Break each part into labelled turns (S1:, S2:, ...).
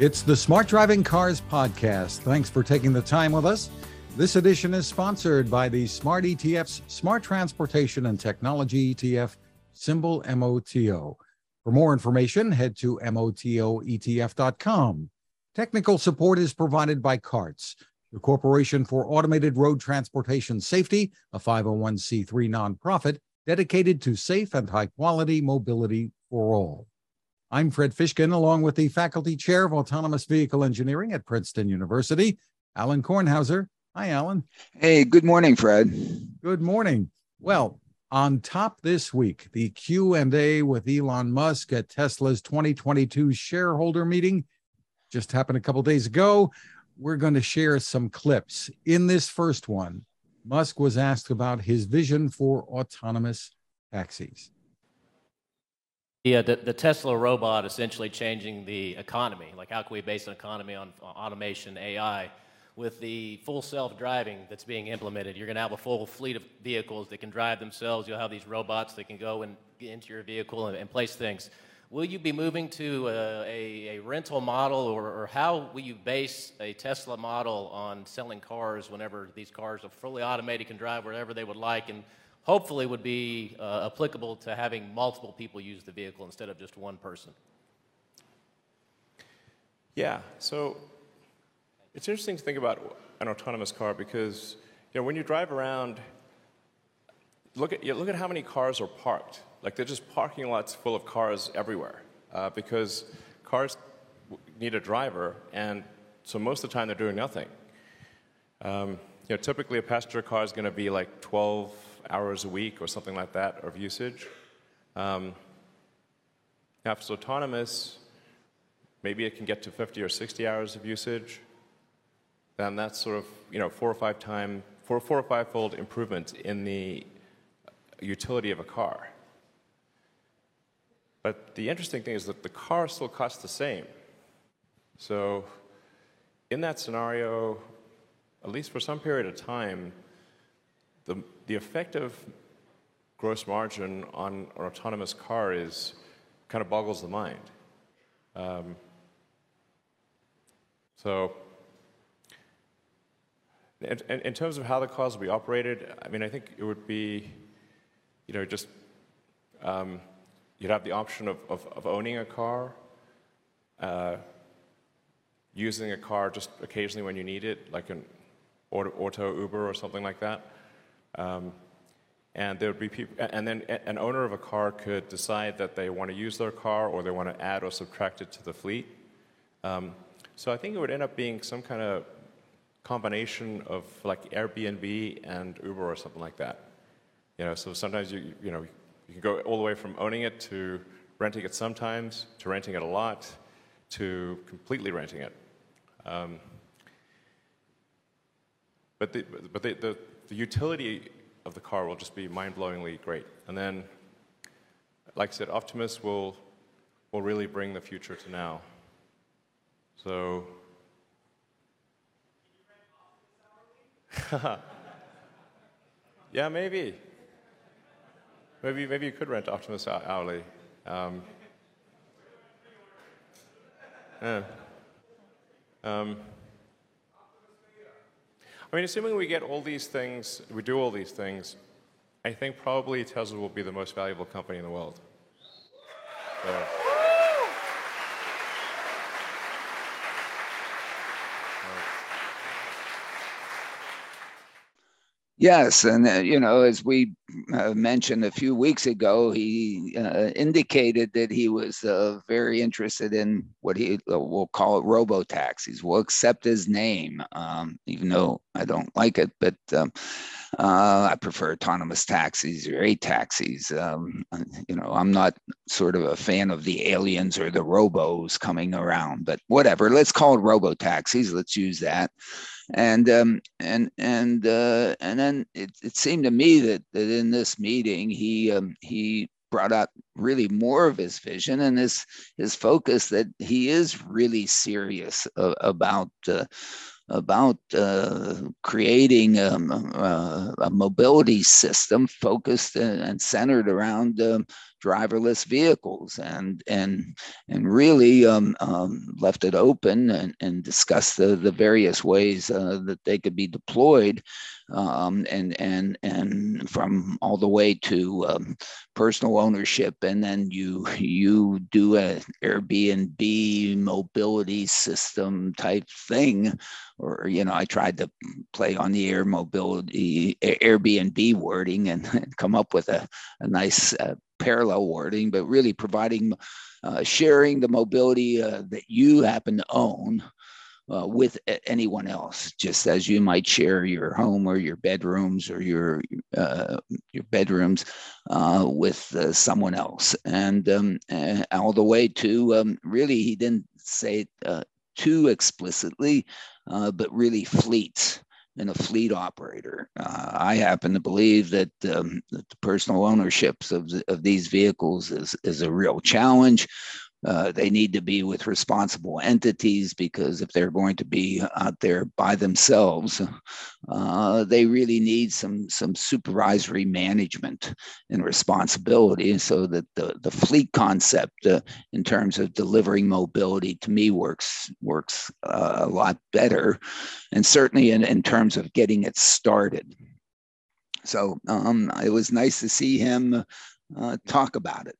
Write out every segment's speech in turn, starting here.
S1: It's the Smart Driving Cars podcast. Thanks for taking the time with us. This edition is sponsored by the Smart ETF's Smart Transportation and Technology ETF, symbol MOTO. For more information, head to MOTOETF.com. Technical support is provided by CARTS, the Corporation for Automated Road Transportation Safety, a 501c3 nonprofit dedicated to safe and high quality mobility for all. I'm Fred Fishkin, along with the Faculty Chair of Autonomous Vehicle Engineering at Princeton University, Alan Kornhauser. Hi, Alan.
S2: Hey, good morning, Fred.
S1: Good morning. Well, on top this week, the Q&A with Elon Musk at Tesla's 2022 shareholder meeting just happened a couple days ago. We're going to share some clips. In this first one, Musk was asked about his vision for autonomous taxis.
S3: Yeah, the, the Tesla robot essentially changing the economy. Like, how can we base an economy on automation, AI? With the full self driving that's being implemented, you're going to have a full fleet of vehicles that can drive themselves. You'll have these robots that can go and get into your vehicle and, and place things. Will you be moving to a, a, a rental model, or, or, how will you base a Tesla model on selling cars whenever these cars are fully automated, can drive wherever they would like, and hopefully would be uh, applicable to having multiple people use the vehicle instead of just one person.
S4: Yeah, so it's interesting to think about an autonomous car because you know when you drive around, look at you look at how many cars are parked. Like they're just parking lots full of cars everywhere uh, because cars need a driver, and so most of the time they're doing nothing. Um, you know, typically a passenger car is going to be like 12 hours a week or something like that of usage. Um, now, if it's autonomous, maybe it can get to 50 or 60 hours of usage. Then that's sort of you know four or five time, four, four or five fold improvement in the utility of a car. But the interesting thing is that the car still costs the same. So, in that scenario, at least for some period of time, the, the effective gross margin on an autonomous car is kind of boggles the mind. Um, so, in, in, terms of how the cars will be operated, I mean, I think it would be, you know, just um, you'd have the option of, of, of owning a car, uh, using a car just occasionally when you need it, like an auto, auto Uber or something like that. Um, and there would be people, and then an owner of a car could decide that they want to use their car or they want to add or subtract it to the fleet. Um, so I think it would end up being some kind of combination of like Airbnb and Uber or something like that. You know, so sometimes you you know you can go all the way from owning it to renting it sometimes to renting it a lot to completely renting it. Um, but the, but the, the the utility of the car will just be mind-blowingly great. And then, like I said, Optimus will, will really bring the future to now. So, yeah, maybe. Maybe, maybe you could rent Optimus hourly. Um, yeah. Um, I mean, assuming we get all these things, we do all these things, I think probably Tesla will be the most valuable company in the world. So.
S2: Yes, and uh, you know, as we uh, mentioned a few weeks ago, he uh, indicated that he was uh, very interested in what he uh, will call it robo taxis. We'll accept his name, um, even though I don't like it, but um, uh, I prefer autonomous taxis or a taxis. Um, you know, I'm not sort of a fan of the aliens or the robos coming around, but whatever. Let's call it robo taxis. Let's use that and um, and and and then it, it seemed to me that, that in this meeting he um, he brought out really more of his vision and his his focus that he is really serious uh, about uh, about uh, creating um, uh, a mobility system focused and centered around um, driverless vehicles and and and really um, um, left it open and, and discussed the, the various ways uh, that they could be deployed um, and and and from all the way to um, personal ownership. And then you you do an Airbnb mobility system type thing or you know I tried to play on the air mobility Airbnb wording and, and come up with a, a nice uh, parallel wording, but really providing, uh, sharing the mobility uh, that you happen to own uh, with anyone else, just as you might share your home or your bedrooms or your uh, your bedrooms uh, with uh, someone else, and um, all the way to um, really, he didn't say it too explicitly, but really fleets and a fleet operator. Uh, I happen to believe that, um, that the personal ownerships of, the, of these vehicles is, is a real challenge. Uh, they need to be with responsible entities because if they're going to be out there by themselves, uh, they really need some some supervisory management and responsibility. So that the the fleet concept uh, in terms of delivering mobility to me works works uh, a lot better, and certainly in, in terms of getting it started. So um, it was nice to see him uh, talk about it.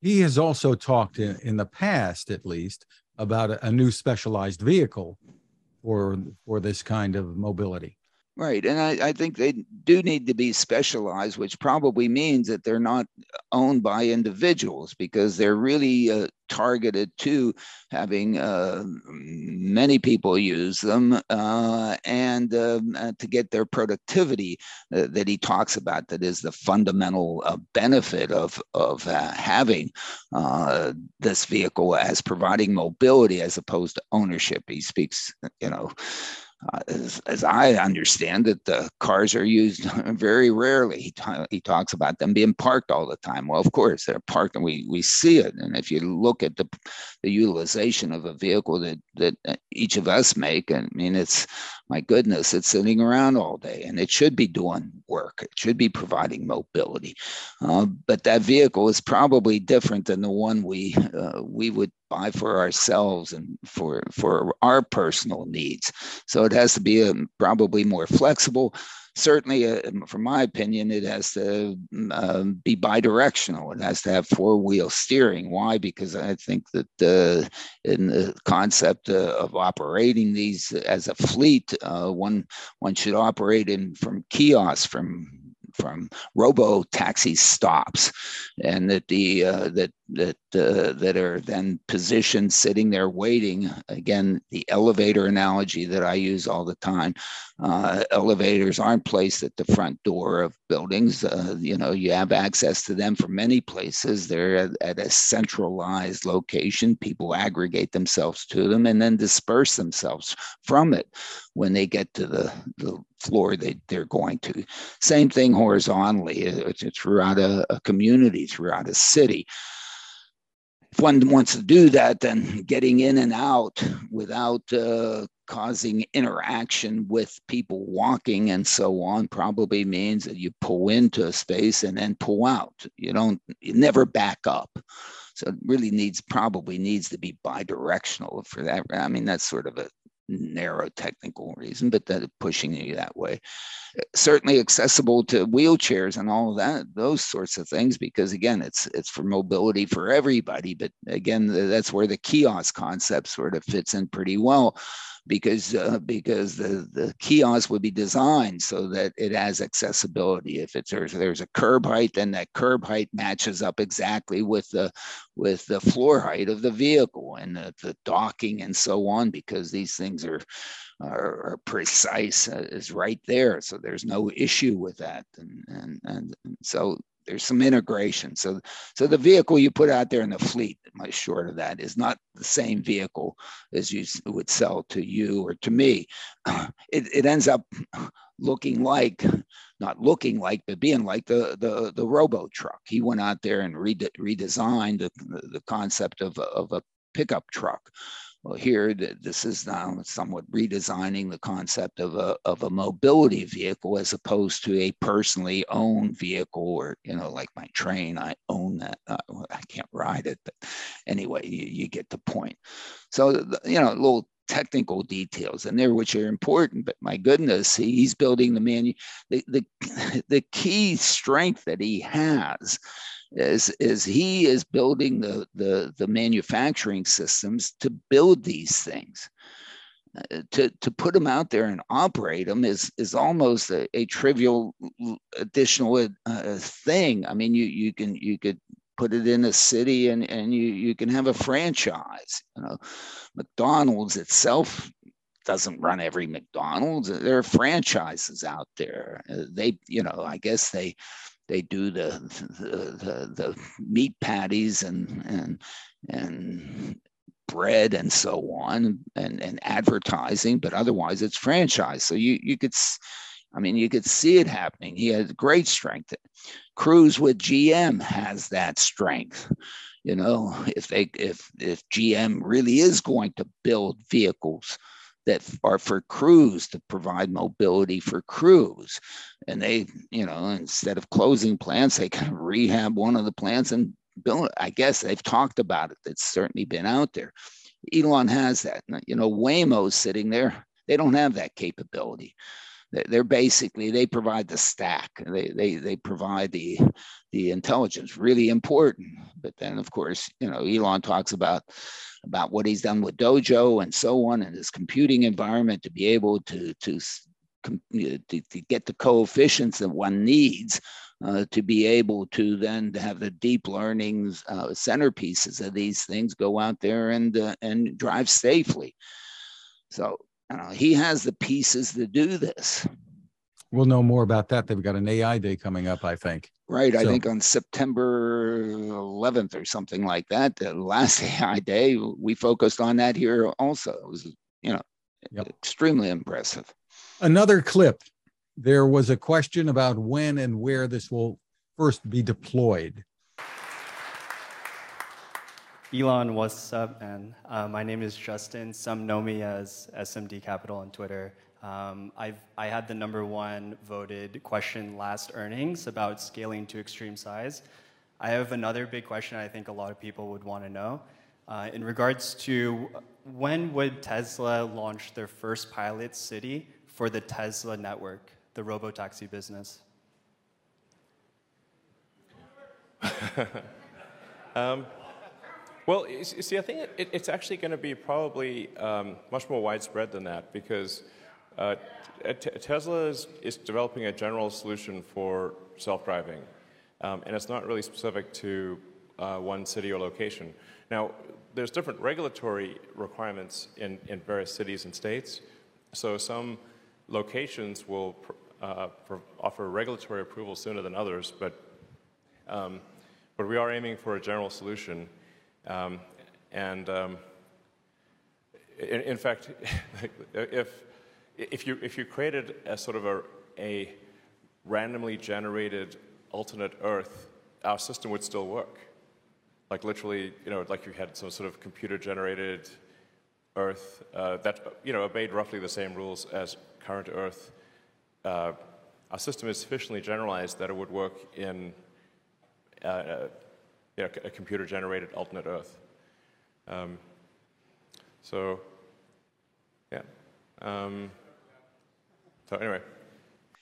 S1: He has also talked in, in the past, at least, about a, a new specialized vehicle for for this kind of mobility.
S2: Right. And I, I, think they do need to be specialized, which probably means that they're not owned by individuals because they're really uh, targeted to having uh, many people use them uh, and um, uh, to get their productivity uh, that he talks about. That is the fundamental uh, benefit of, of having this vehicle as providing mobility as opposed to ownership. He speaks, you know uh, as, as, I understand it, the cars are used very rarely. He, he, talks about them being parked all the time. Well, of course, they're parked and we, we see it. And if you look at the, the utilization of a vehicle that, that uh, each of us make, I mean, it's my goodness, it's sitting around all day and it should be doing work. It should be providing mobility. Uh, but that vehicle is probably different than the one we, uh, we would buy for ourselves and for, for our personal needs. So it has to be a, um, probably more flexible certainly, uh, from my opinion, it has to uh, be bidirectional. It has to have four wheel steering. Why? Because I think that uh, in the concept uh, of operating these as a fleet, uh, one one should operate in from kiosks, from from robo taxi stops, and that the uh, that that uh, that are then positioned sitting there waiting. Again, the elevator analogy that I use all the time. Uh, elevators aren't placed at the front door of buildings. Uh, you know, you have access to them from many places. They're at, at, a centralized location. People aggregate themselves to them and then disperse themselves from it when they get to the, the floor they, they're going to. Same thing horizontally uh, throughout a, a community, throughout a city if one wants to do that, then getting in and out without uh, causing interaction with people walking and so on probably means that you pull into a space and then pull out. You don't, you never back up. So it really needs, probably needs to be bidirectional for that. I mean, that's sort of a narrow technical reason, but that pushing you that way. Certainly accessible to wheelchairs and all that, those sorts of things, because again, it's it's for mobility for everybody. But again, that's where the kiosk concept sort of fits in pretty well because uh, because the, the kiosk would be designed so that it has accessibility. If it's there's, there's a curb height, then that curb height matches up exactly with the with the floor height of the vehicle and the, the docking and so on, because these things are are, are precise uh, is right there. So there's no issue with that, and and, and so there's some integration. So, so the vehicle you put out there in the fleet, short of that, is not the same vehicle as you would sell to you or to me. It, it ends up looking like, not looking like, but being like the the the robo truck. He went out there and rede- redesigned the, the concept of of a pickup truck Well, here this is now somewhat redesigning the concept of a of a mobility vehicle as opposed to a personally owned vehicle, or you know, like my train, I own that. Uh, I can't ride it, but anyway, you, you get the point. So you know, little technical details in there which are important but my goodness he's building the man the, the the key strength that he has is, is he is building the, the, the manufacturing systems to build these things. Uh, to, to put them out there and operate them is, is almost a, a trivial additional uh, thing. I mean, you, you can you could put it in a city and, and you, you can have a franchise. You know, McDonald's itself doesn't run every McDonald's. There are franchises out there. Uh, they, you know, I guess they they do the the, the, the meat patties and and and bread and so on and, and advertising, but otherwise it's franchise. So you you could I mean you could see it happening. He has great strength. Cruise with GM has that strength. You know, if they if if GM really is going to build vehicles that are for Cruise to provide mobility for Cruise. And they, you know, instead of closing plants, they kind of rehab one of the plants and build. I guess they've talked about it. That's certainly been out there. Elon has that. You know, Waymo's sitting there. They don't have that capability. They're basically they provide the stack. They they they provide the the intelligence. Really important. But then of course, you know, Elon talks about about what he's done with Dojo and so on, and his computing environment to be able to to to, to get the coefficients that one needs uh, to be able to then to have the deep learning uh, centerpieces of these things go out there and uh, and drive safely. So know, he has the pieces to do this.
S1: We'll know more about that. They've got an AI day coming up, I think.
S2: Right. So, I think on September 11th or something like that, the last AI day, we focused on that here also. It was, you know, yep. extremely impressive.
S1: Another clip. There was a question about when and where this will first be deployed.
S5: Elon, what's up? man? uh, my name is Justin. Some know me as SMD Capital on Twitter. Um, I've, I had the number one voted question last earnings about scaling to extreme size. I have another big question I think a lot of people would want to know. Uh, in regards to when would Tesla launch their first pilot city for the Tesla network, the robotaxi business?
S4: um, well, see, I think it, it's actually going to be probably um, much more widespread than that because uh, Tesla is, is, developing a general solution for self-driving, um, and it's not really specific to uh, one city or location. Now, there's different regulatory requirements in, in various cities and states. So some locations will uh, offer regulatory approval sooner than others, but, um, but we are aiming for a general solution. Um, and um, in, in, fact, if if you, if you created a sort of a, a randomly generated alternate Earth, our system would still work. Like literally, you know, like you had some sort of computer generated Earth uh, that, you know, obeyed roughly the same rules as current Earth. Uh, our system is sufficiently generalized that it would work in uh, uh you know, a computer generated alternate Earth. Um, so, yeah. Um, so anyway.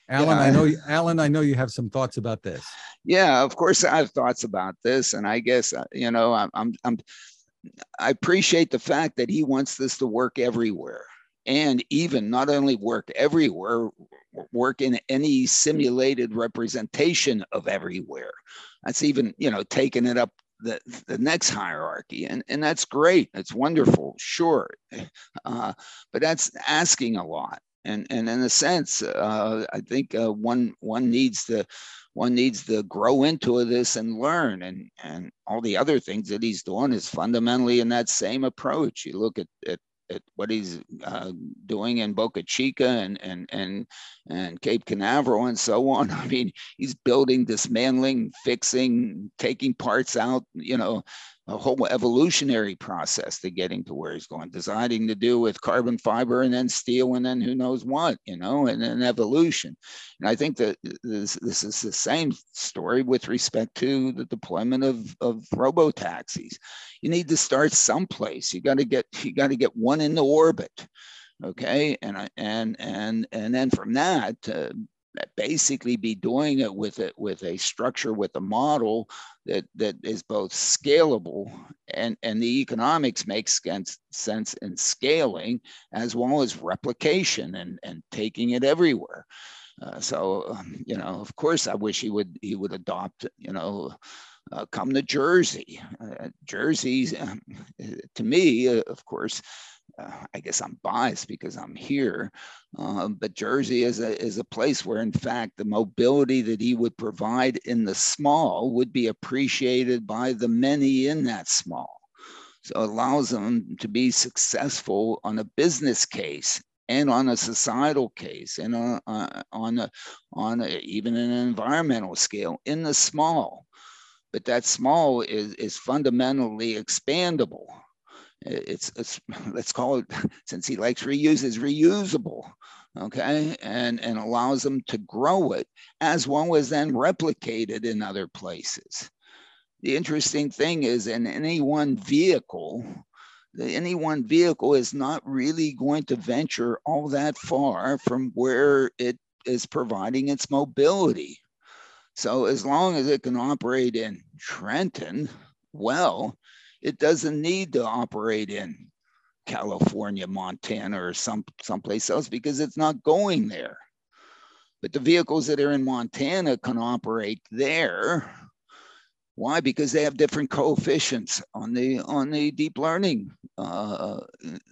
S1: Alan, yeah. I know, Alan, I know you have some thoughts about this.
S2: Yeah, of course, I have thoughts about this, and I guess uh, you know, I'm, I'm, I'm, I appreciate the fact that he wants this to work everywhere, and even not only work everywhere, work in any simulated representation of everywhere. That's even, you know, taking it up the, the next hierarchy and, and that's great. It's wonderful sure. Uh, but that's asking a lot. And and in a sense, uh, I think uh, one one needs to one needs to grow into this and learn, and and all the other things that he's doing is fundamentally in that same approach. You look at at, at what he's uh, doing in Boca Chica and and and and Cape Canaveral and so on. I mean, he's building, dismantling, fixing, taking parts out. You know, a whole evolutionary process to getting to where he's going, deciding to do with carbon fiber and then steel and then who knows what, you know, and then evolution. And I think that this, this is the same story with respect to the deployment of, of robo taxis. You need to start someplace. You got to get you got to get one in the orbit okay and i and and and then from that uh, basically be doing it with it with a structure with a model that that is both scalable and and the economics makes sense sense in scaling as well as replication and and taking it everywhere. Uh, so um, you know of course i wish he would he would adopt you know uh, come to jersey. Uh, jersey to me uh, of course uh, I guess I'm biased because I'm here, uh, but Jersey is a, is a place where, in fact, the mobility that he would provide in the small would be appreciated by the many in that small. So it allows them to be successful on a business case and on a societal case and on, uh, on, a, on a, even an environmental scale in the small. But that small is, is fundamentally expandable it's, it's let's call it since he likes reuse is reusable okay? And and allows them to grow it as well as then replicate it in other places. The interesting thing is in any one vehicle any one vehicle is not really going to venture all that far from where it is providing its mobility. So as long as it can operate in trenton well it doesn't need to operate in California, Montana, or some someplace else because it's not going there. But the vehicles that are in Montana can operate there. Why? Because they have different coefficients on the on the deep learning uh,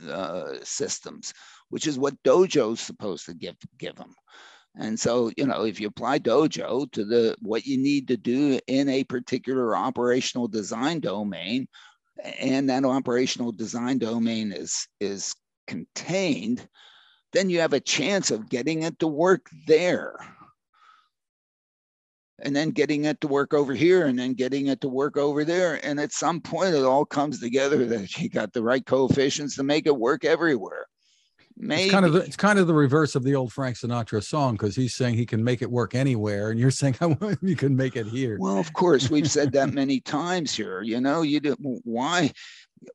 S2: uh, systems, which is what Dojo is supposed to give give them. And so, you know, if you apply Dojo to the what you need to do in a particular operational design domain, and that operational design domain is is contained, then you have a chance of getting it to work there. And then getting it to work over here and then getting it to work over there. And at some point, it all comes together that you got the right coefficients to make it work everywhere.
S1: Maybe. It's kind of the, it's kind of the reverse of the old Frank Sinatra song because he's saying he can make it work anywhere, and you're saying you can make it here.
S2: Well, of course, we've said that many times here. You know, you do why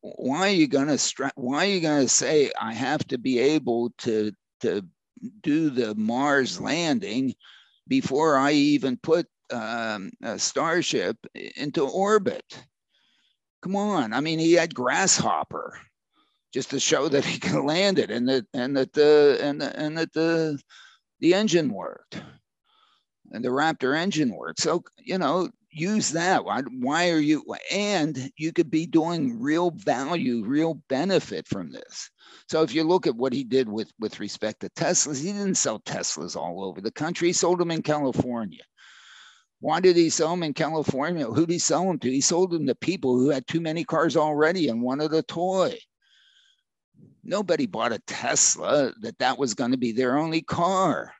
S2: why are you gonna stra- why are you gonna say I have to be able to to do the Mars landing before I even put um, a Starship into orbit? Come on, I mean, he had Grasshopper just to show that he can land it and that and that the and and that the the engine worked and the Raptor engine worked. So you know, use that. Why, why are you? And you could be doing real value, real benefit from this. So if you look at what he did with with respect to Teslas, he didn't sell Teslas all over the country. He sold them in California. Why did he sell them in California? Who did he sell them to? He sold them to people who had too many cars already and wanted a toy nobody bought a Tesla that that was going to be their only car.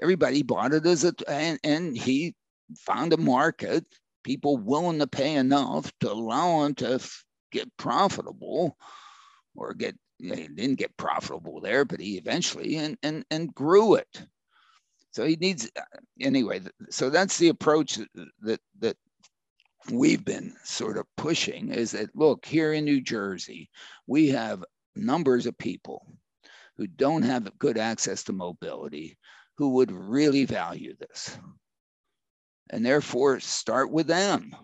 S2: Everybody bought it as a, and, and he found a market, people willing to pay enough to allow him to f- get profitable or get, he didn't get profitable there, but he eventually and, and, and grew it. So he needs, uh, anyway, so that's the approach that, that we've been sort of pushing is that look here in New Jersey, we have numbers of people who don't have good access to mobility who would really value this. And therefore, start with them.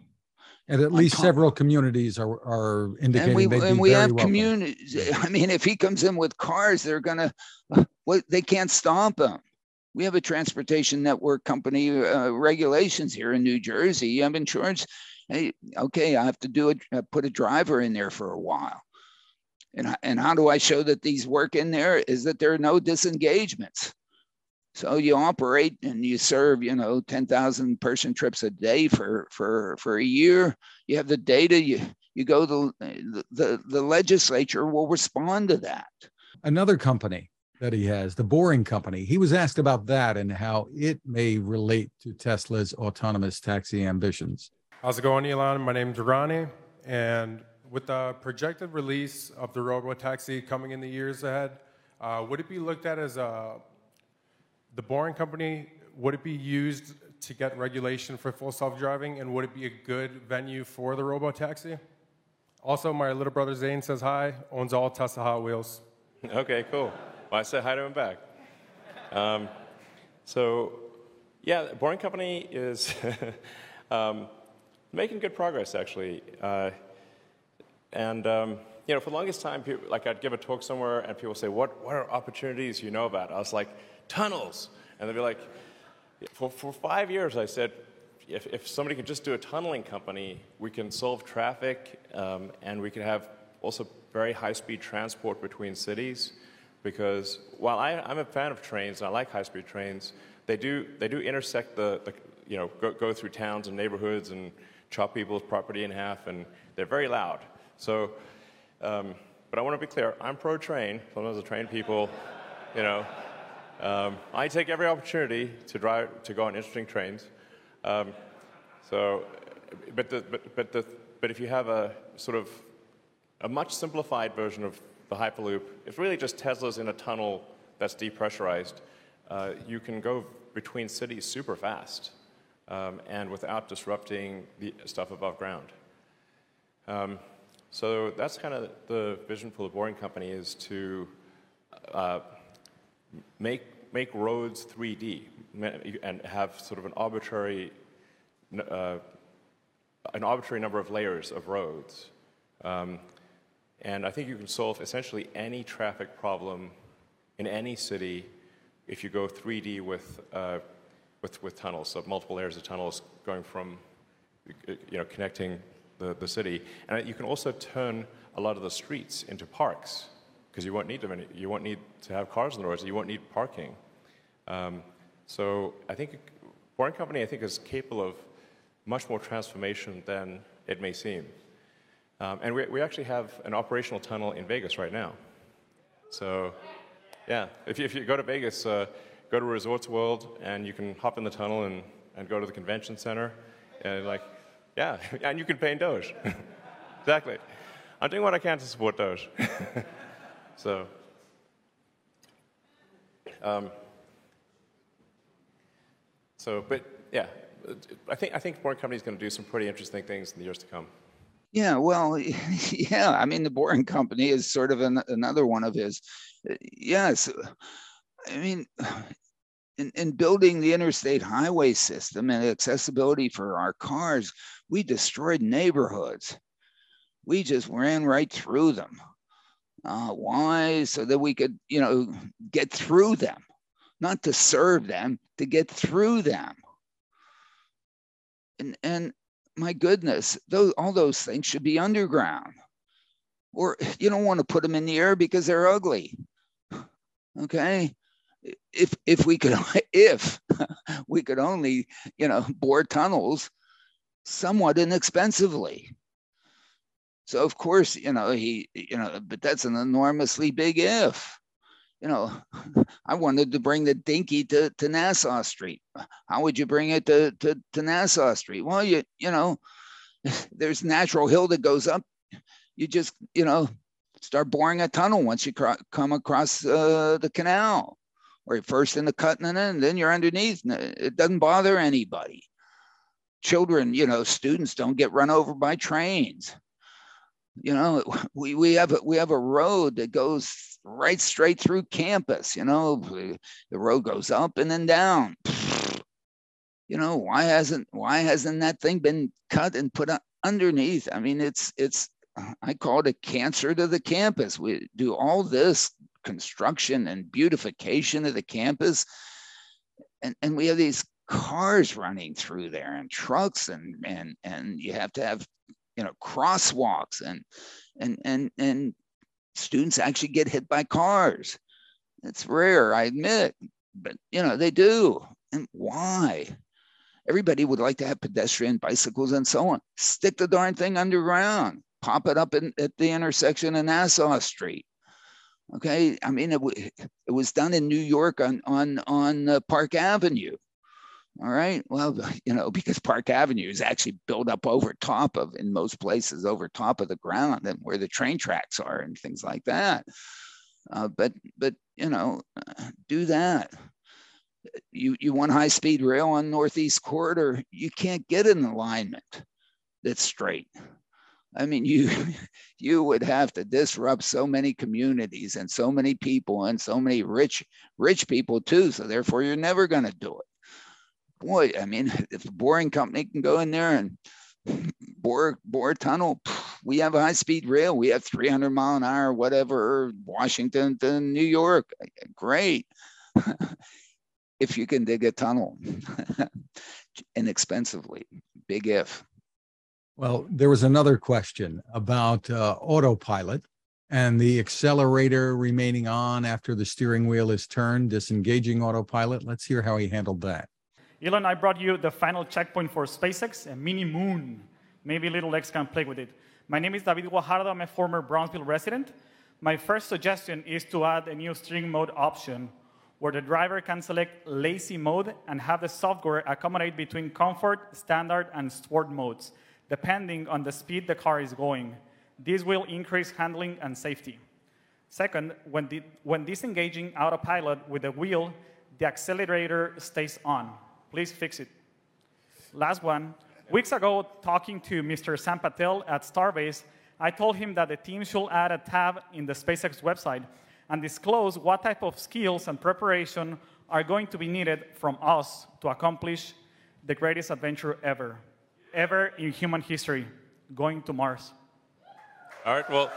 S1: And at least several communities are, are indicating
S2: and we, and we have
S1: welcome.
S2: communities. I mean, if he comes in with cars, they're gonna, well, they can't stop him. We have a transportation network company uh, regulations here in New Jersey. You have insurance. Hey, okay, I have to do it. Uh, put a driver in there for a while. And, and how do I show that these work in there? Is that there are no disengagements. So you operate and you serve, you know, 10,000 person trips a day for, for, for a year. You have the data, you, you go to the, the, the legislature will respond to that.
S1: Another company that he has, the Boring Company. He was asked about that and how it may relate to Tesla's autonomous taxi ambitions.
S6: How's it going, Elon? My name's Ronnie, and with the projected release of the robo-taxi coming in the years ahead, uh, would it be looked at as a the Boring Company? Would it be used to get regulation for full self-driving, and would it be a good venue for the robo-taxi? Also, my little brother Zane says hi. Owns all Tesla Hot Wheels.
S4: Okay, cool. Well, I said hi to him back. Um, so, yeah, Boring Company is um, making good progress, actually. Uh, and, um, you know, for the longest time, people, like I'd give a talk somewhere and people say, what, what are opportunities you know about? I was like, tunnels. And they'd be like, for, for five years, I said, if, if somebody could just do a tunneling company, we can solve traffic um, and we can have also very high speed transport between cities. Because while I, am a fan of trains and I like high speed trains, they do, they do intersect the, the you know, go, go through towns and neighborhoods and chop people's property in half, and they're very loud. So, um, but I want to be clear I'm pro train. Sometimes the train people, you know, um, I take every opportunity to drive to go on interesting trains. Um, so, but, the, but, but, the, but if you have a sort of a much simplified version of the Hyperloop, it's really just Teslas in a tunnel that's depressurized. Uh, you can go between cities super fast um, and without disrupting the stuff above ground. Um, so that's kind of the vision for the Boring Company is to uh, make, make roads 3D and have sort of an arbitrary, uh, an arbitrary number of layers of roads. Um, and I think you can solve essentially any traffic problem in any city if you go 3D with, uh, with, with tunnels, so multiple layers of tunnels going from, you know, connecting the, the city. And you can also turn a lot of the streets into parks because you won't need them. You won't need to have cars on the roads. You won't need parking. Um, so I think Boring Company, I think, is capable of much more transformation than it may seem. Um, and we, we actually have an operational tunnel in Vegas right now. So, yeah, if you, if you go to Vegas, uh, go to Resorts World, and you can hop in the tunnel and, and go to the convention center, and like, yeah, and you can pay in Doge. exactly. I'm doing what I can to support Doge. so, um, so, but yeah, I think I think Boring Company is going to do some pretty interesting things in the years to come.
S2: Yeah, well, yeah. I mean, the Boring Company is sort of an, another one of his. Yes, I mean, in, in building the interstate highway system and accessibility for our cars, we destroyed neighborhoods. We just ran right through them. Uh, why? So that we could, you know, get through them, not to serve them, to get through them. And and my goodness, those all those things should be underground. Or you don't want to put them in the air because they're ugly. Okay. If if we could if we could only, you know, bore tunnels somewhat inexpensively. So of course, you know, he, you know, but that's an enormously big if. You know, I wanted to bring the dinky to, to Nassau Street. How would you bring it to, to, to Nassau Street? Well, you, you know, there's natural hill that goes up. You just, you know, start boring a tunnel once you come across uh, the canal, or first in the cutting and then, then you're underneath. It doesn't bother anybody children, you know, students don't get run over by trains. You know, we, we have a, we have a road that goes right straight through campus. You know, the road goes up and then down. You know, why hasn't why hasn't that thing been cut and put underneath? I mean, it's it's I call it a cancer to the campus. We do all this construction and beautification of the campus, and and we have these cars running through there and trucks and and and you have to have you know crosswalks and and and and students actually get hit by cars. It's rare i admit but you know they do. And why? Everybody would like to have pedestrian bicycles and so on. Stick the darn thing underground. Pop it up in, at the intersection of nassau street. Okay? I mean it, it was done in new york on on on uh, park avenue All right. Well, you know, because Park Avenue is actually built up over top of, in most places, over top of the ground and where the train tracks are and things like that. Uh, but, but you know, do that. You you want high speed rail on Northeast Corridor, you can't get an alignment that's straight. I mean, you you would have to disrupt so many communities and so many people and so many rich rich people too. So therefore, you're never going to do it boy, I mean, if the boring company can go in there and bore bore a tunnel, we have a high speed rail. We have 300 mile an hour, whatever, Washington to New York. Great. if you can dig a tunnel inexpensively, big if.
S1: Well, there was another question about uh, autopilot and the accelerator remaining on after the steering wheel is turned, disengaging autopilot. Let's hear how he handled that.
S7: Elon, I brought you the final checkpoint for SpaceX, a mini moon. Maybe little X can play with it. My name is David Guajardo. I'm a former Brownsville resident. My first suggestion is to add a new steering mode option where the driver can select lazy mode and have the software accommodate between comfort, standard, and sport modes, depending on the speed the car is going. This will increase handling and safety. Second, when, when disengaging autopilot with the wheel, the accelerator stays on. Please fix it. Last one. Weeks ago, talking to Mr. Sam Patel at Starbase, I told him that the team should add a tab in the SpaceX website and disclose what type of skills and preparation are going to be needed from us to accomplish the greatest adventure ever, ever in human history, going to Mars.
S4: All right, well,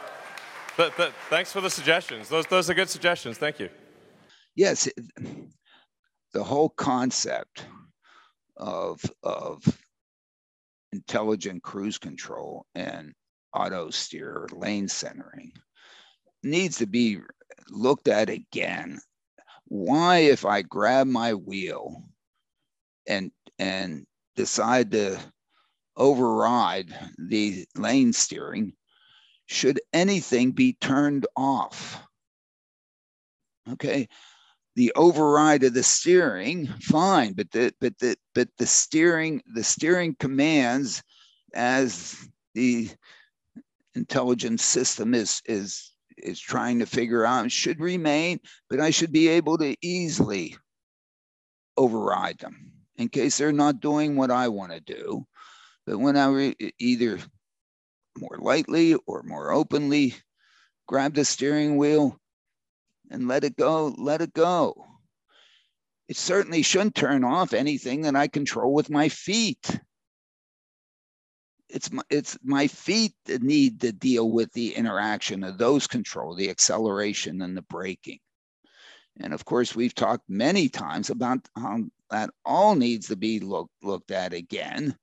S4: th- th- thanks for the suggestions. Those, those are good suggestions. Thank you.
S2: Yes, the whole concept of of intelligent cruise control and auto steer lane centering needs to be looked at again. Why, if I grab my wheel and and decide to override the lane steering, should anything be turned off? Okay, the override of the steering, fine, but the but the but the steering the steering commands as the intelligence system is is is trying to figure out should remain, but I should be able to easily override them in case they're not doing what I want to do. But when I re- either more lightly or more openly grab the steering wheel, and let it go, let it go. It certainly shouldn't turn off anything that I control with my feet. It's my, it's my feet that need to deal with the interaction of those control, the acceleration and the braking. And of course, we've talked many times about how that all needs to be look, looked at again,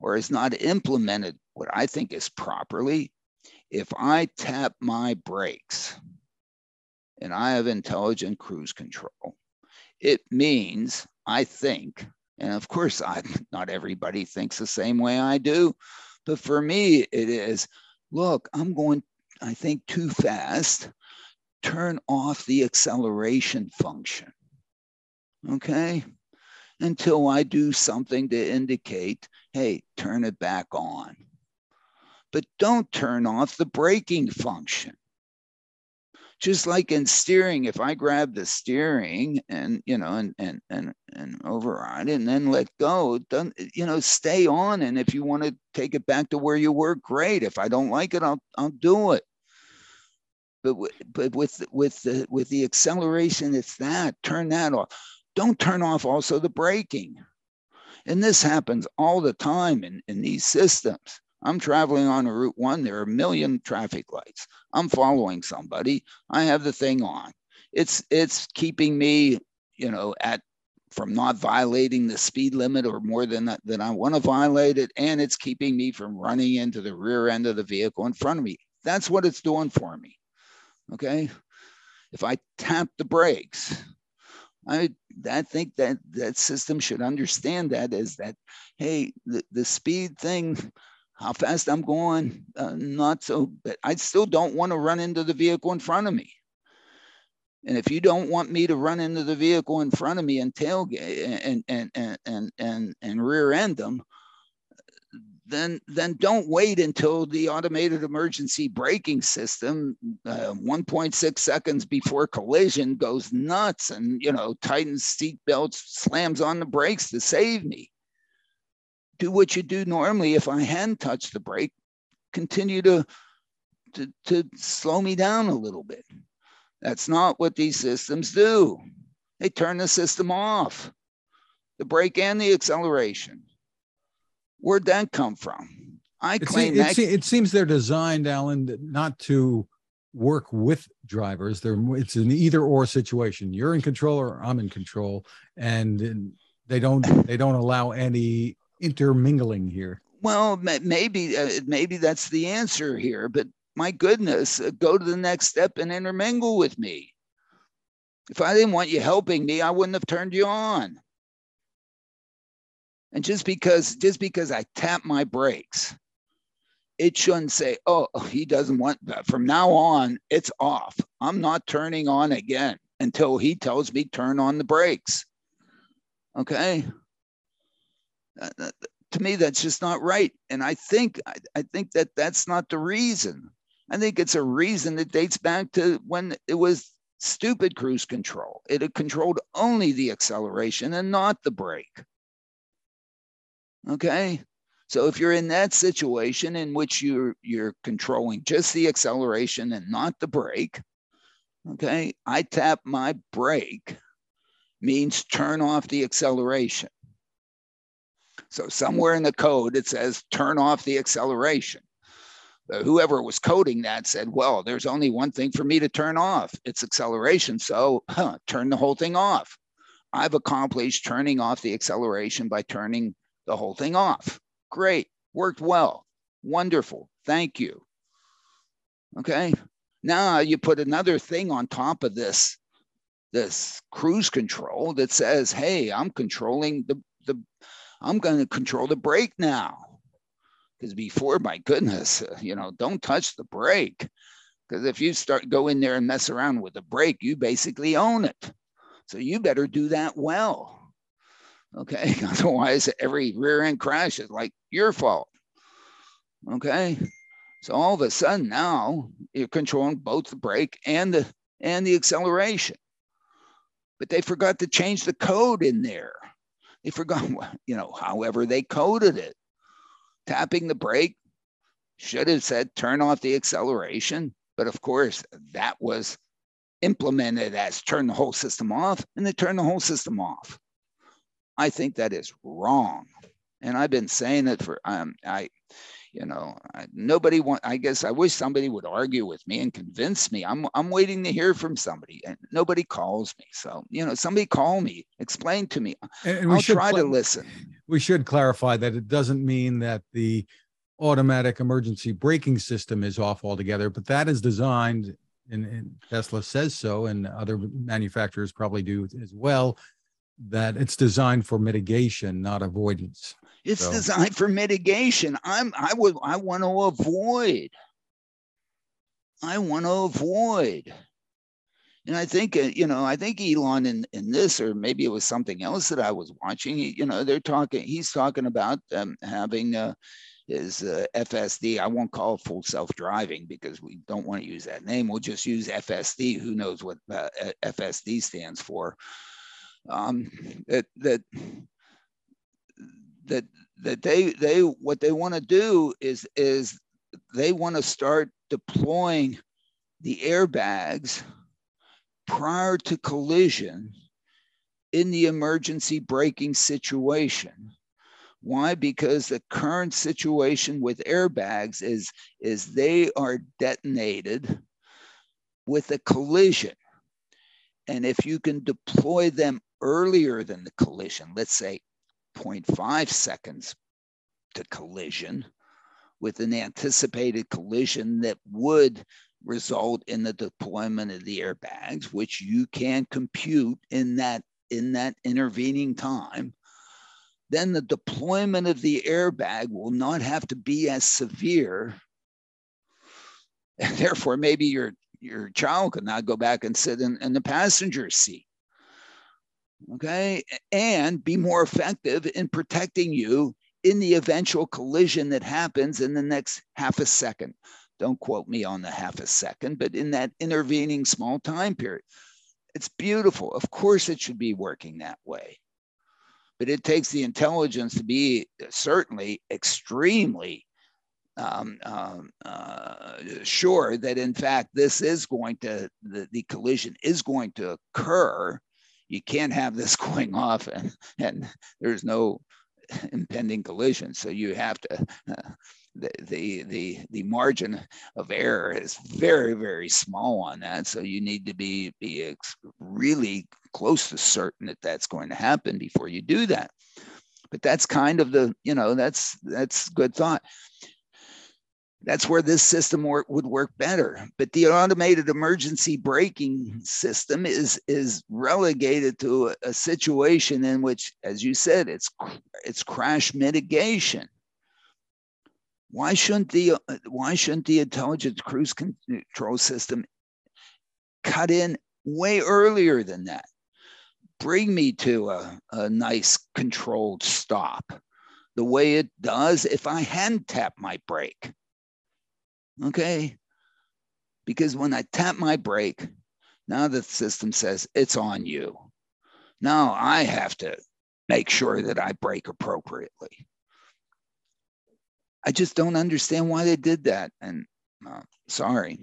S2: or is not implemented what I think is properly. If I tap my brakes, and I have intelligent cruise control. It means I think, and of course, I, not everybody thinks the same way I do, but for me, it is look, I'm going, I think, too fast. Turn off the acceleration function. Okay? Until I do something to indicate, hey, turn it back on. But don't turn off the braking function just like in steering if i grab the steering and you know and and and, and override and then let go don't you know stay on. And if you want to take it back to where you were great. If i don't like it i'll i'll do it. But but with with the with the acceleration it's that. Turn that off. Don't turn off also the braking. And this happens all the time in, in these systems I'm traveling on Route 1. There are a million traffic lights. I'm following somebody. I have the thing on. It's it's keeping me, you know, at from not violating the speed limit or more than that, than I want to violate it, and it's keeping me from running into the rear end of the vehicle in front of me. That's what it's doing for me. Okay. If I tap the brakes, I I think that that system should understand that as that, hey, the, the speed thing how fast I'm going, uh, not so, but I still don't want to run into the vehicle in front of me. And if you don't want me to run into the vehicle in front of me and tailgate and and and and and, and rear end them, then then don't wait until the automated emergency braking system uh, 1.6 seconds before collision goes nuts and you know tightens seat belts slams on the brakes to save me do what you do normally if i hadn't touched the brake continue to to, to slow me down a little bit that's not what these systems do they turn the system off the brake and the acceleration Where'd that come from? I
S1: It,
S2: claim
S1: it,
S2: that.
S1: se- it seems they're designed, Alan, not to work with drivers. They're it's an either or situation. You're in control or I'm in control, and they don't they don't allow any intermingling here.
S2: well, maybe uh, maybe that's the answer here. But my goodness, uh, go to the next step and intermingle with me. If I didn't want you helping me, I wouldn't have turned you on. And just because just because I tap my brakes, it shouldn't say, "Oh, he doesn't want that." From now on, it's off. I'm not turning on again until he tells me turn on the brakes. Okay. Uh, to me, that's just not right. And I think I, I think that that's not the reason. I think it's a reason that dates back to when it was stupid cruise control. It had controlled only the acceleration and not the brake. Okay. So if you're in that situation in which you're you're controlling just the acceleration and not the brake, okay, I tap my brake means turn off the acceleration. So somewhere in the code it says turn off the acceleration. Whoever was coding that said, well, there's only one thing for me to turn off. It's acceleration. So huh, turn the whole thing off. I've accomplished turning off the acceleration by turning the whole thing off. Great, worked well, wonderful, thank you. Okay, now you put another thing on top of this, this cruise control that says, hey, I'm controlling the, the I'm going to control the brake now. Because before, my goodness, uh, you know, don't touch the brake. Because if you start go in there and mess around with the brake, you basically own it. So you better do that well. Okay. Otherwise, every rear end crash is like your fault. Okay. So all of a sudden now you're controlling both the brake and the and the acceleration. But they forgot to change the code in there. They forgot, you know, however they coded it. Tapping the brake should have said turn off the acceleration. But of course, that was implemented as turn the whole system off and they turn the whole system off. I think that is wrong. And I've been saying it for, um, I, you know, I, nobody want, I guess I wish somebody would argue with me and convince me. I'm, I'm waiting to hear from somebody and nobody calls me. So, you know, somebody call me, explain to me.
S1: And,
S2: I'll try to listen.
S1: we should clarify that it doesn't mean that the automatic emergency braking system is off altogether, but that is designed, and, and Tesla says so, and other manufacturers probably do as well, that it's designed for mitigation, not avoidance.
S2: It's
S1: So-
S2: designed for mitigation. I'm I would I want to avoid. I want to avoid. And I think uh, you know I think Elon in in this or maybe it was something else that I was watching. You know they're talking. He's talking about um, having uh, his uh, FSD. I won't call it full self driving because we don't want to use that name. We'll just use FSD. Who knows what uh, FSD stands for? Um, that that that that they they what they want to do is is they want to start deploying the airbags prior to collision in the emergency braking situation. Why? Because the current situation with airbags is is they are detonated with a collision. And if you can deploy them earlier than the collision let's say 0.5 seconds to collision with an anticipated collision that would result in the deployment of the airbags which you can compute in that in that intervening time then the deployment of the airbag will not have to be as severe and therefore maybe your your child could not go back and sit in, in the passenger seat. Okay. And be more effective in protecting you in the eventual collision that happens in the next half a second. Don't quote me on the half a second, but in that intervening small time period. It's beautiful. Of course, it should be working that way. But it takes the intelligence to be certainly extremely um, um, uh, sure that in fact this is going to the, the collision is going to occur you can't have this going off and, and there's no impending collision. So you have to uh, the, the the the margin of error is very very small on that. So you need to be be really close to certain that that's going to happen before you do that. But that's kind of the you know that's that's good thought that's where this system work, would work better. But the automated emergency braking mm-hmm. system is is relegated to a, a situation in which, as you said, it's it's crash mitigation. Why shouldn't the why shouldn't the intelligent cruise control system cut in way earlier than that? Bring me to a, a nice controlled stop the way it does if I hand tap my brake Okay. Because when I tap my brake, now the system says it's on you. Now I have to make sure that I brake appropriately. I just don't understand why they did that. And uh, sorry.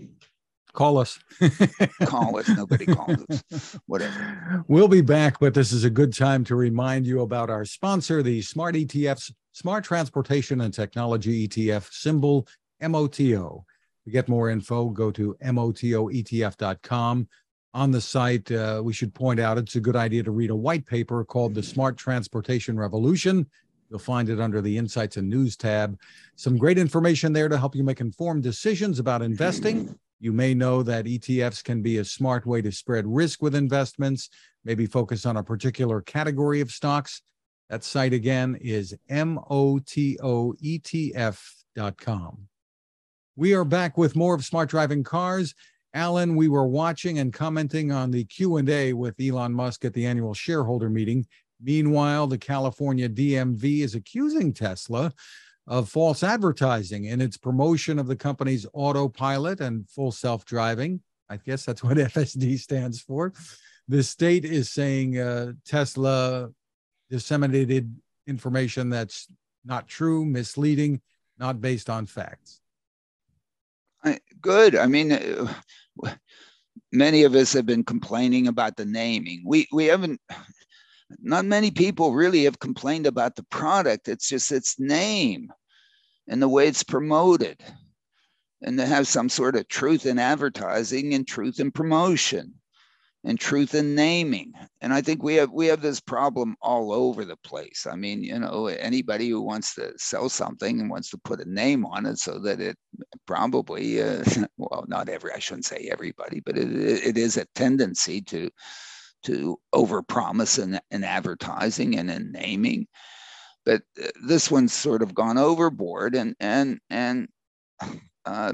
S1: Call us.
S2: Call us. Nobody called us. Whatever.
S1: We'll be back, but this is a good time to remind you about our sponsor, the Smart ETFs, Smart Transportation and Technology ETF, symbol MOTO. To get more info, go to motoetf.com. On the site, uh, we should point out it's a good idea to read a white paper called The Smart Transportation Revolution. You'll find it under the Insights and News tab. Some great information there to help you make informed decisions about investing. You may know that ETFs can be a smart way to spread risk with investments, maybe focus on a particular category of stocks. That site again is motoetf.com. We are back with more of Smart Driving Cars. Alain, we were watching and commenting on the Q&A with Elon Musk at the annual shareholder meeting. Meanwhile, the California DMV is accusing Tesla of false advertising in its promotion of the company's autopilot and full self-driving. I guess that's what FSD stands for. The state is saying uh, Tesla disseminated information that's not true, misleading, not based on facts
S2: good. I mean, uh, many of us have been complaining about the naming. We we haven't. Not many people really have complained about the product. It's just its name and the way it's promoted, and to have some sort of truth in advertising and truth in promotion and truth in naming. And I think we have we have this problem all over the place. I mean, you know, anybody who wants to sell something and wants to put a name on it so that it probably, uh, well, not every, I shouldn't say everybody, but it, it is a tendency to to overpromise in, in advertising and in naming. But uh, this one's sort of gone overboard, and and and uh,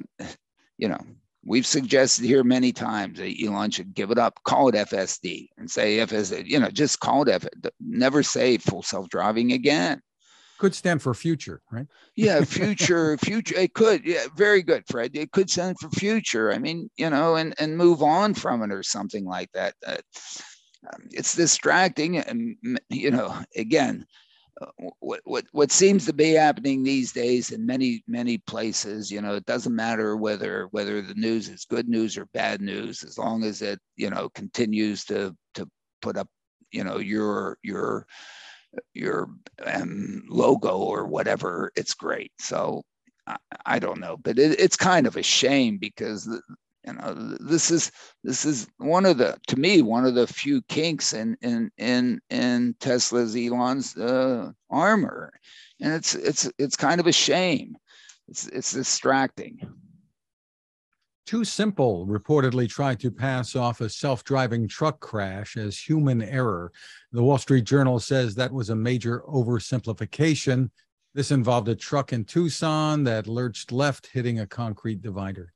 S2: you know We've suggested here many times that Elon should give it up, call it FSD, and say FSD. You know, just call it F. Never say full self driving again.
S1: Could stand for future, right?
S2: yeah, future, future. It could. Yeah, very good, Fred. It could stand for future. I mean, you know, and and move on from it or something like that. Uh, it's distracting, and you know, again, what, what what seems to be happening these days in many many places you know it doesn't matter whether whether the news is good news or bad news as long as it you know continues to to put up you know your your your um, logo or whatever it's great. So I, I don't know but it, it's kind of a shame because you know this is this is one of the to me one of the few kinks in in in in tesla's elon's uh, armor and it's it's it's kind of a shame it's it's distracting
S1: TuSimple reportedly tried to pass off a self driving truck crash as human error. The Wall Street Journal says that was a major oversimplification. This involved a truck in Tucson that lurched left, hitting a concrete divider.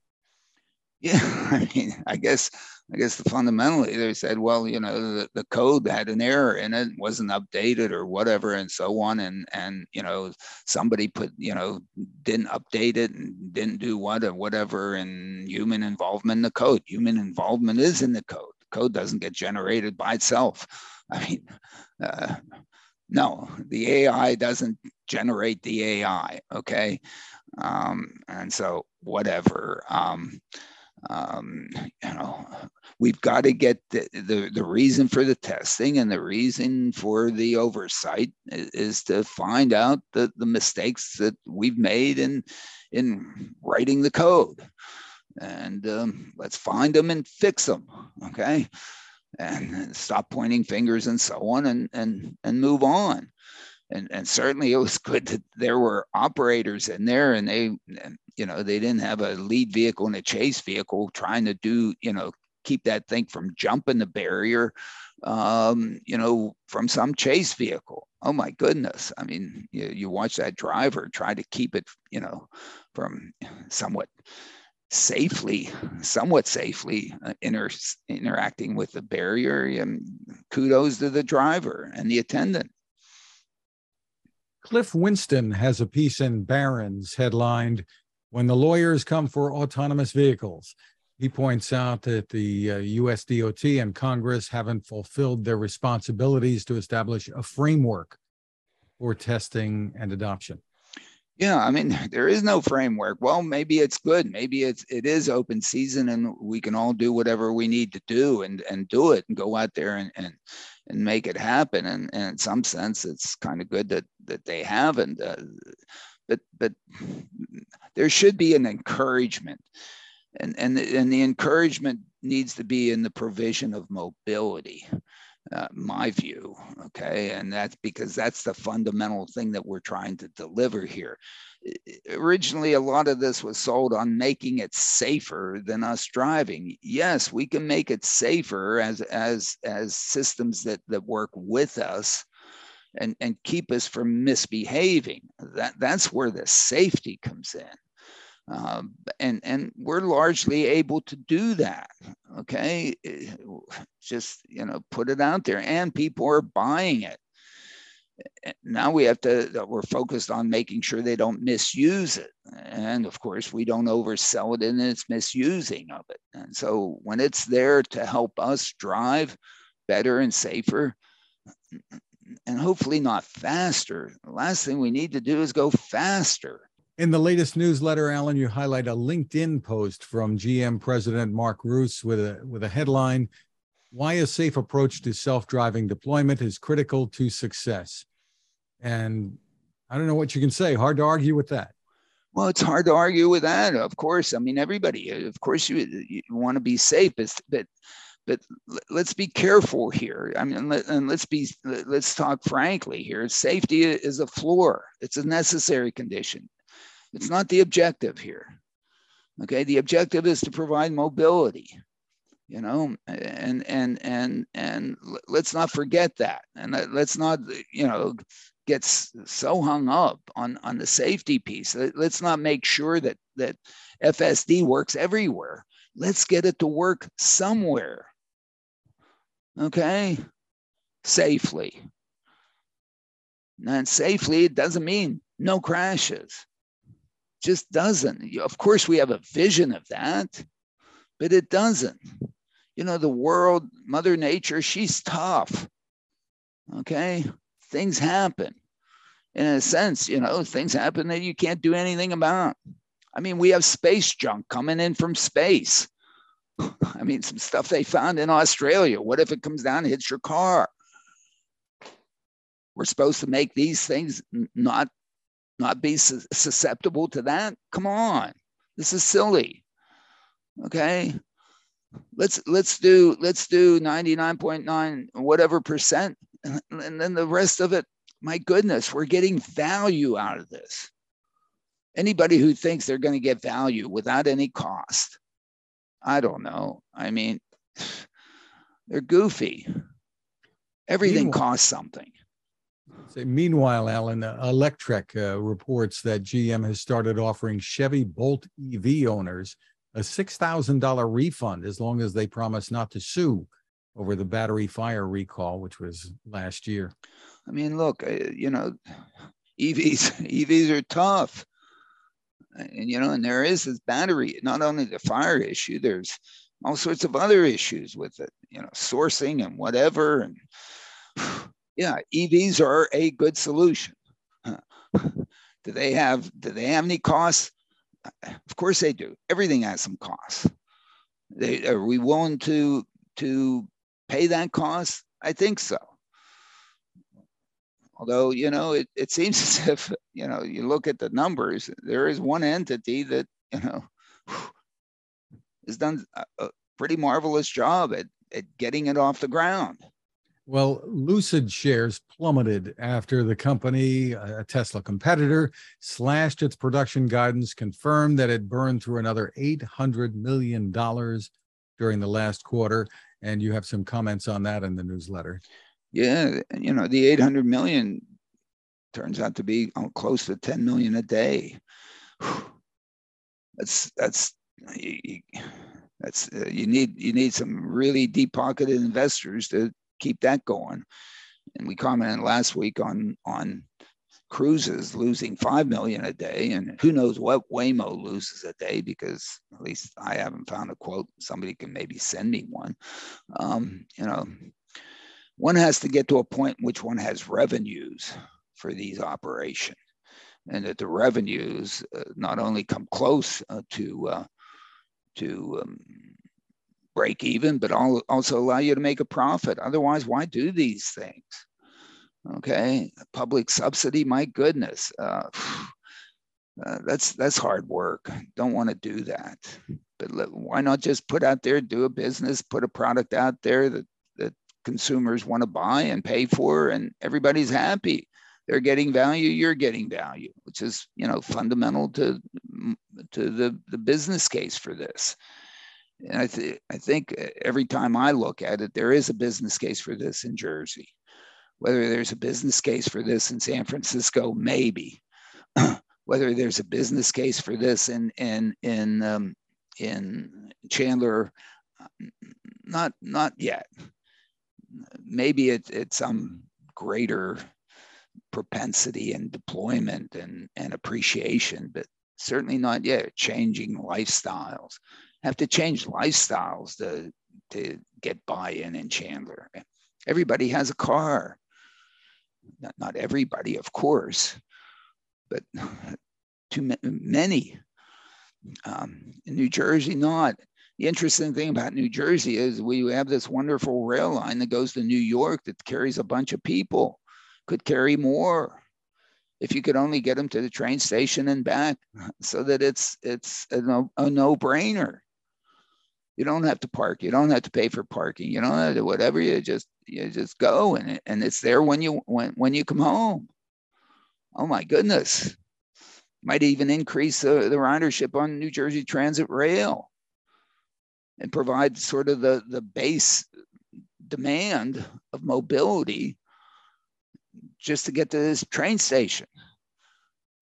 S2: Yeah, I mean, I guess I guess the fundamentally they said, well, you know, the, the code had an error in it, wasn't updated or whatever, and so on. And and you know, somebody put, you know, didn't update it and didn't do what or whatever, and human involvement in the code. Human involvement is in the code. The code doesn't get generated by itself. I mean, uh, no, the AI doesn't generate the AI. Okay. Um, and so whatever. Um, um, you know, we've got to get the, the, the reason for the testing and the reason for the oversight is, is to find out the, the mistakes that we've made in in writing the code. And um, let's find them and fix them okay? And stop pointing fingers and so on and and and move on and and certainly it was good that there were operators in there and they you know they didn't have a lead vehicle and a chase vehicle trying to do you know keep that thing from jumping the barrier um, you know from some chase vehicle oh my goodness i mean you, you watch that driver try to keep it you know from somewhat safely, somewhat safely uh, inter- interacting with the barrier. And kudos to the driver and the attendant.
S1: Cliff Winston has a piece in Barron's headlined, When the Lawyers Come for Autonomous Vehicles. He points out that the uh, US DOT and Congress haven't fulfilled their responsibilities to establish a framework for testing and adoption.
S2: Yeah, I mean, there is no framework. Well, maybe it's good. Maybe it's it is open season, and we can all do whatever we need to do and and do it and go out there and and and make it happen. And, and in some sense, it's kind of good that that they haven't. Uh, but but there should be an encouragement, and and and the encouragement needs to be in the provision of mobility uh, my view. Okay. And that's because that's the fundamental thing that we're trying to deliver here. Originally, a lot of this was sold on making it safer than us driving. Yes, we can make it safer as as as systems that that work with us and, and keep us from misbehaving. That that's where the safety comes in. Um, and and we're largely able to do that okay? Just you know put it out there and people are buying it. Now we have to we're focused on making sure they don't misuse it. And of course we don't oversell it in its misusing of it. And so when it's there to help us drive better and safer and hopefully not faster the last thing we need to do is go faster
S1: in the latest newsletter, Alain, you highlight a LinkedIn post from GM President Mark Reuss with a with a headline: "Why a safe approach to self-driving deployment is critical to success." And I don't know what you can say. Hard to argue with that.
S2: Well, it's hard to argue with that. Of course, I mean everybody. Of course, you, you want to be safe, but but let's be careful here. I mean, and let's be let's talk frankly here. Safety is a floor. It's a necessary condition. It's not the objective here. Okay, the objective is to provide mobility, you know, and and and and let's not forget that, and let's not you know get so hung up on on the safety piece. Let's not make sure that that FSD works everywhere. Let's get it to work somewhere. Okay, safely. And safely, it doesn't mean no crashes just doesn't. Of course, we have a vision of that, but it doesn't. You know, the world, Mother Nature, she's tough. Okay. Things happen. In a sense, you know, things happen that you can't do anything about. I mean, we have space junk coming in from space. I mean, some stuff they found in Australia. What if it comes down and hits your car? We're supposed to make these things not not be su- susceptible to that? Come on. This is silly. Okay? Let's let's do let's do 99.9 whatever percent and then the rest of it my goodness, we're getting value out of this. Anybody who thinks they're going to get value without any cost, I don't know. I mean, they're goofy. Everything costs something.
S1: Meanwhile, Alain, uh, Electrek uh, reports that GM has started offering Chevy Bolt EV owners a $6,000 refund as long as they promise not to sue over the battery fire recall, which was last year.
S2: I mean, look, uh, you know, EVs EVs are tough, and you know, and there is this battery. Not only the fire issue, there's all sorts of other issues with it. You know, sourcing and whatever. And yeah, EVs are a good solution. do they have Do they have any costs? Of course they do. Everything has some costs. They, are we willing to to pay that cost? I think so. Although, you know, it, it seems as if, you know, you look at the numbers, there is one entity that, you know, has done a, a pretty marvelous job at, at getting it off the ground.
S1: Well, Lucid shares plummeted after the company, a Tesla competitor, slashed its production guidance, confirmed that it burned through another $800 million during the last quarter. And you have some comments on that in the newsletter.
S2: Yeah, you know, the 800 million turns out to be close to 10 million a day. That's that's that's uh, you need you need some really deep pocketed investors to keep that going. And we commented last week on on Cruise's losing five million a day, and who knows what Waymo loses a day because at least I haven't found a quote. Somebody can maybe send me one. Um, you know, one has to get to a point in which one has revenues for these operations, and that the revenues uh, not only come close uh, to uh, to um, break even, but also allow you to make a profit. Otherwise, why do these things? Okay, public subsidy, my goodness, uh, uh, that's that's hard work. Don't want to do that. But let, why not just put out there, do a business, put a product out there that that consumers want to buy and pay for, and everybody's happy. They're getting value, you're getting value, which is you know fundamental to to the the business case for this. And I, th- I think every time I look at it, there is a business case for this in Jersey. Whether there's a business case for this in San Francisco, maybe. Whether there's a business case for this in in in um, in Chandler, not not yet. Maybe it, it's some greater propensity and deployment and, and appreciation, but certainly not yet. Changing lifestyles have to change lifestyles to to get buy-in in Chandler. Everybody has a car. Not, not everybody, of course, but too many. Um, in New Jersey, not. The interesting thing about New Jersey is we have this wonderful rail line that goes to New York that carries a bunch of people, could carry more if you could only get them to the train station and back so that it's it's a no, a no-brainer you don't have to park. You don't have to pay for parking. You don't have to whatever. You just you just go and and it's there when you when when you come home. Oh my goodness! Might even increase the, the ridership on New Jersey Transit Rail and provide sort of the the base demand of mobility just to get to this train station.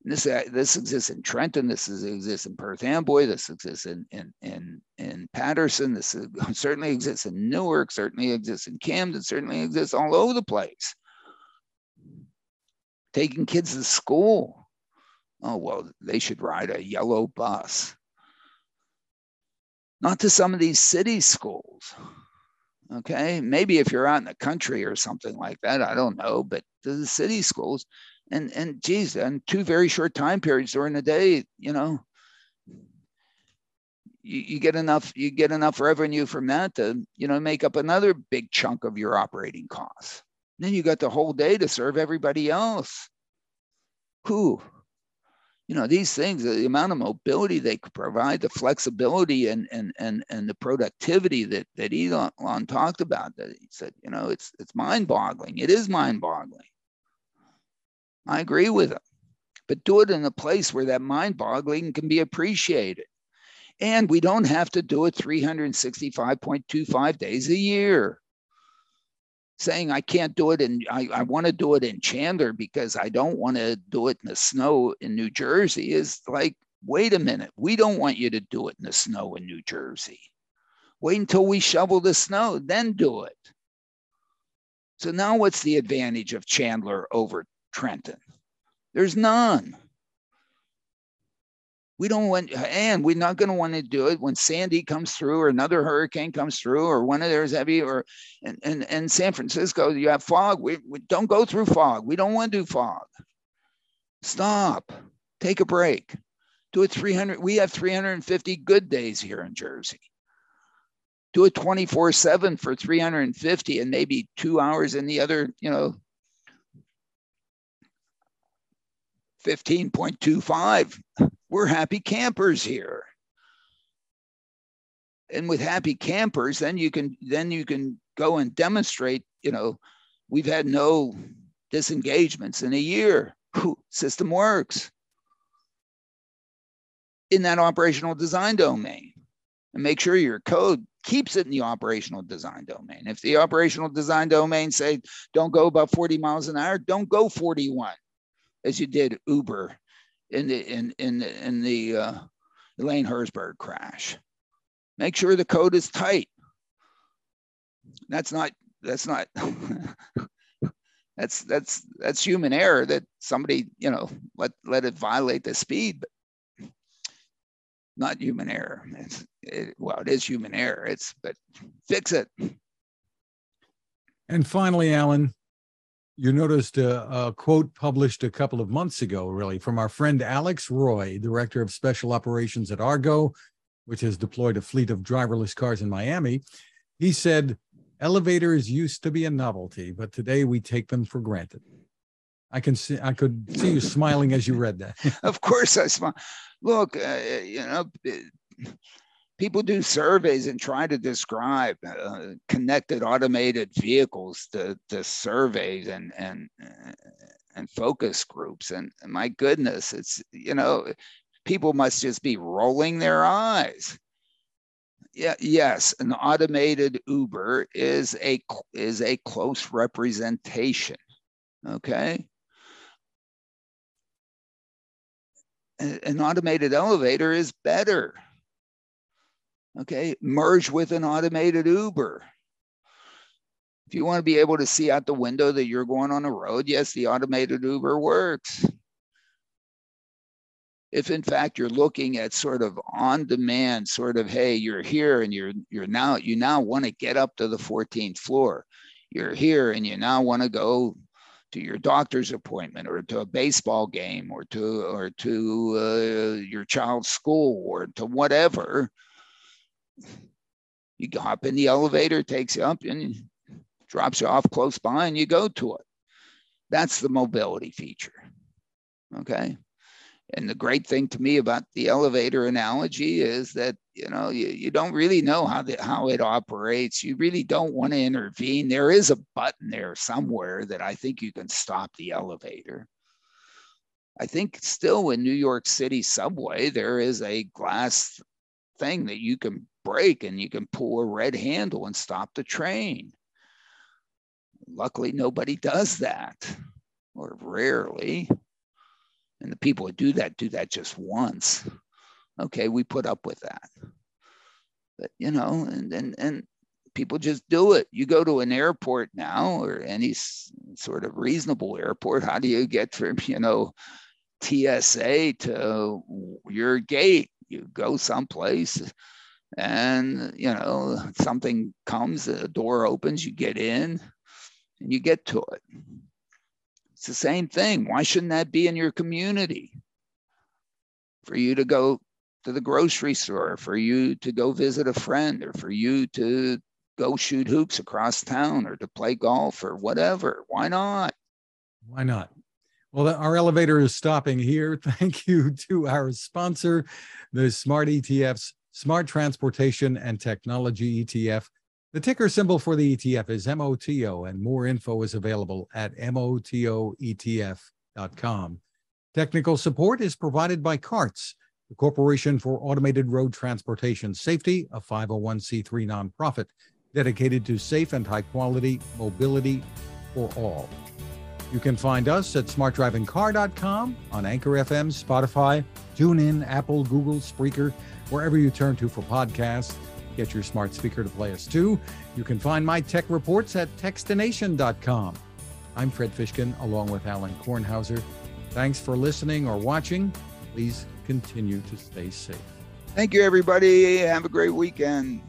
S2: This, uh, this exists in Trenton. This is, exists in Perth Amboy. This exists in, in, in, in Paterson. This is, certainly exists in Newark. Certainly exists in Camden. Certainly exists all over the place. Taking kids to school. Oh, well, they should ride a yellow bus. Not to some of these city schools. Okay. Maybe if you're out in the country or something like that, I don't know. But to the city schools, and and geez, and two very short time periods during the day, you know, you, you get enough you get enough revenue from that to you know make up another big chunk of your operating costs. Then you got the whole day to serve everybody else. Who, you know, these things, the amount of mobility they could provide, the flexibility and and and and the productivity that that Elon talked about. That he said, you know, it's it's mind-boggling. It is mind-boggling. I agree with him. But do it in a place where that mind boggling can be appreciated. And we don't have to do it 365.25 days a year. Saying I can't do it and I, I want to do it in Chandler because I don't want to do it in the snow in New Jersey is like Wait a minute. We don't want you to do it in the snow in New Jersey. Wait until we shovel the snow, then do it. So now what's the advantage of Chandler over Trenton? There's none. We don't want, and we're not going to want to do it when Sandy comes through or another hurricane comes through or one of theirs heavy or, and, and, and San Francisco, you have fog. We, we don't go through fog. We don't want to do fog. Stop. Take a break. Do it 300. We have 350 good days here in Jersey do it 24 7 for 350 and maybe two hours in the other, you know, 15.25. We're happy campers here. And with happy campers, then you can then you can go and demonstrate, you know, we've had no disengagements in a year. System works in that operational design domain. And make sure your code keeps it in the operational design domain. If the operational design domain say don't go above 40 miles an hour, don't go 41 as you did Uber in the in in in the uh, Elaine Herzberg crash. Make sure the code is tight. That's not that's not that's that's that's human error that somebody you know let let it violate the speed, but not human error. It's it, well, it is human error. It's but fix it.
S1: And finally, Alan, you noticed a, a, quote published a couple of months ago, really, from our friend Alex Roy, director of special operations at Argo, which has deployed a fleet of driverless cars in Miami. He said, "Elevators used to be a novelty, but today we take them for granted." I can see, I could see you smiling as you read that.
S2: of course, I smile. Look, uh, you know, people do surveys and try to describe uh, connected automated vehicles to, to surveys and and and focus groups. And, and my goodness it's you know people must just be rolling their eyes. Yeah yes an automated uber is a is a close representation okay? An automated elevator is better okay, merge with an automated Uber. If you want to be able to see out the window that you're going on a road, yes, the automated Uber works. If in fact you're looking at sort of on demand, sort of, hey, you're here and you're you're now you now want to get up to the 14th floor. You're here and you now want to go to your doctor's appointment or to a baseball game or to or to uh, your child's school or to whatever you hop in the elevator, takes you up and drops you off close by, and you go to it. That's the mobility feature. Okay. And the great thing to me about the elevator analogy is that you know you, you don't really know how the, how it operates. You really don't want to intervene. There is a button there somewhere that I think you can stop the elevator. I think still in New York City subway there is a glass thing that you can break and you can pull a red handle and stop the train. Luckily, nobody does that, or rarely. And the people who do that do that just once. Okay, we put up with that. But you know, and and and people just do it. You go to an airport now or any sort of reasonable airport. How do you get from you know TSA to your gate? You go someplace and you know something comes the door opens you get in and you get to it. It's the same thing. Why shouldn't that be in your community? For you to go to the grocery store for you to go visit a friend or for you to go shoot hoops across town or to play golf or whatever. Why not?
S1: Why not well, our elevator is stopping here. Thank you to our sponsor, the Smart ETFs Smart Transportation and Technology ETF. The ticker symbol for the ETF is MOTO, and more info is available at MOTOETF.com. Technical support is provided by CARTS, the Corporation for Automated Road Transportation Safety, a 501c3 nonprofit dedicated to safe and high quality mobility for all. You can find us at smartdrivingcar.com on Anchor FM, Spotify, TuneIn, Apple, Google, Spreaker, wherever you turn to for podcasts. Get your smart speaker to play us too. You can find my tech reports at techstination.com. I'm Fred Fishkin along with Alain Kornhauser. Thanks for listening or watching. Please continue to stay safe.
S2: Thank you, everybody. Have a great weekend.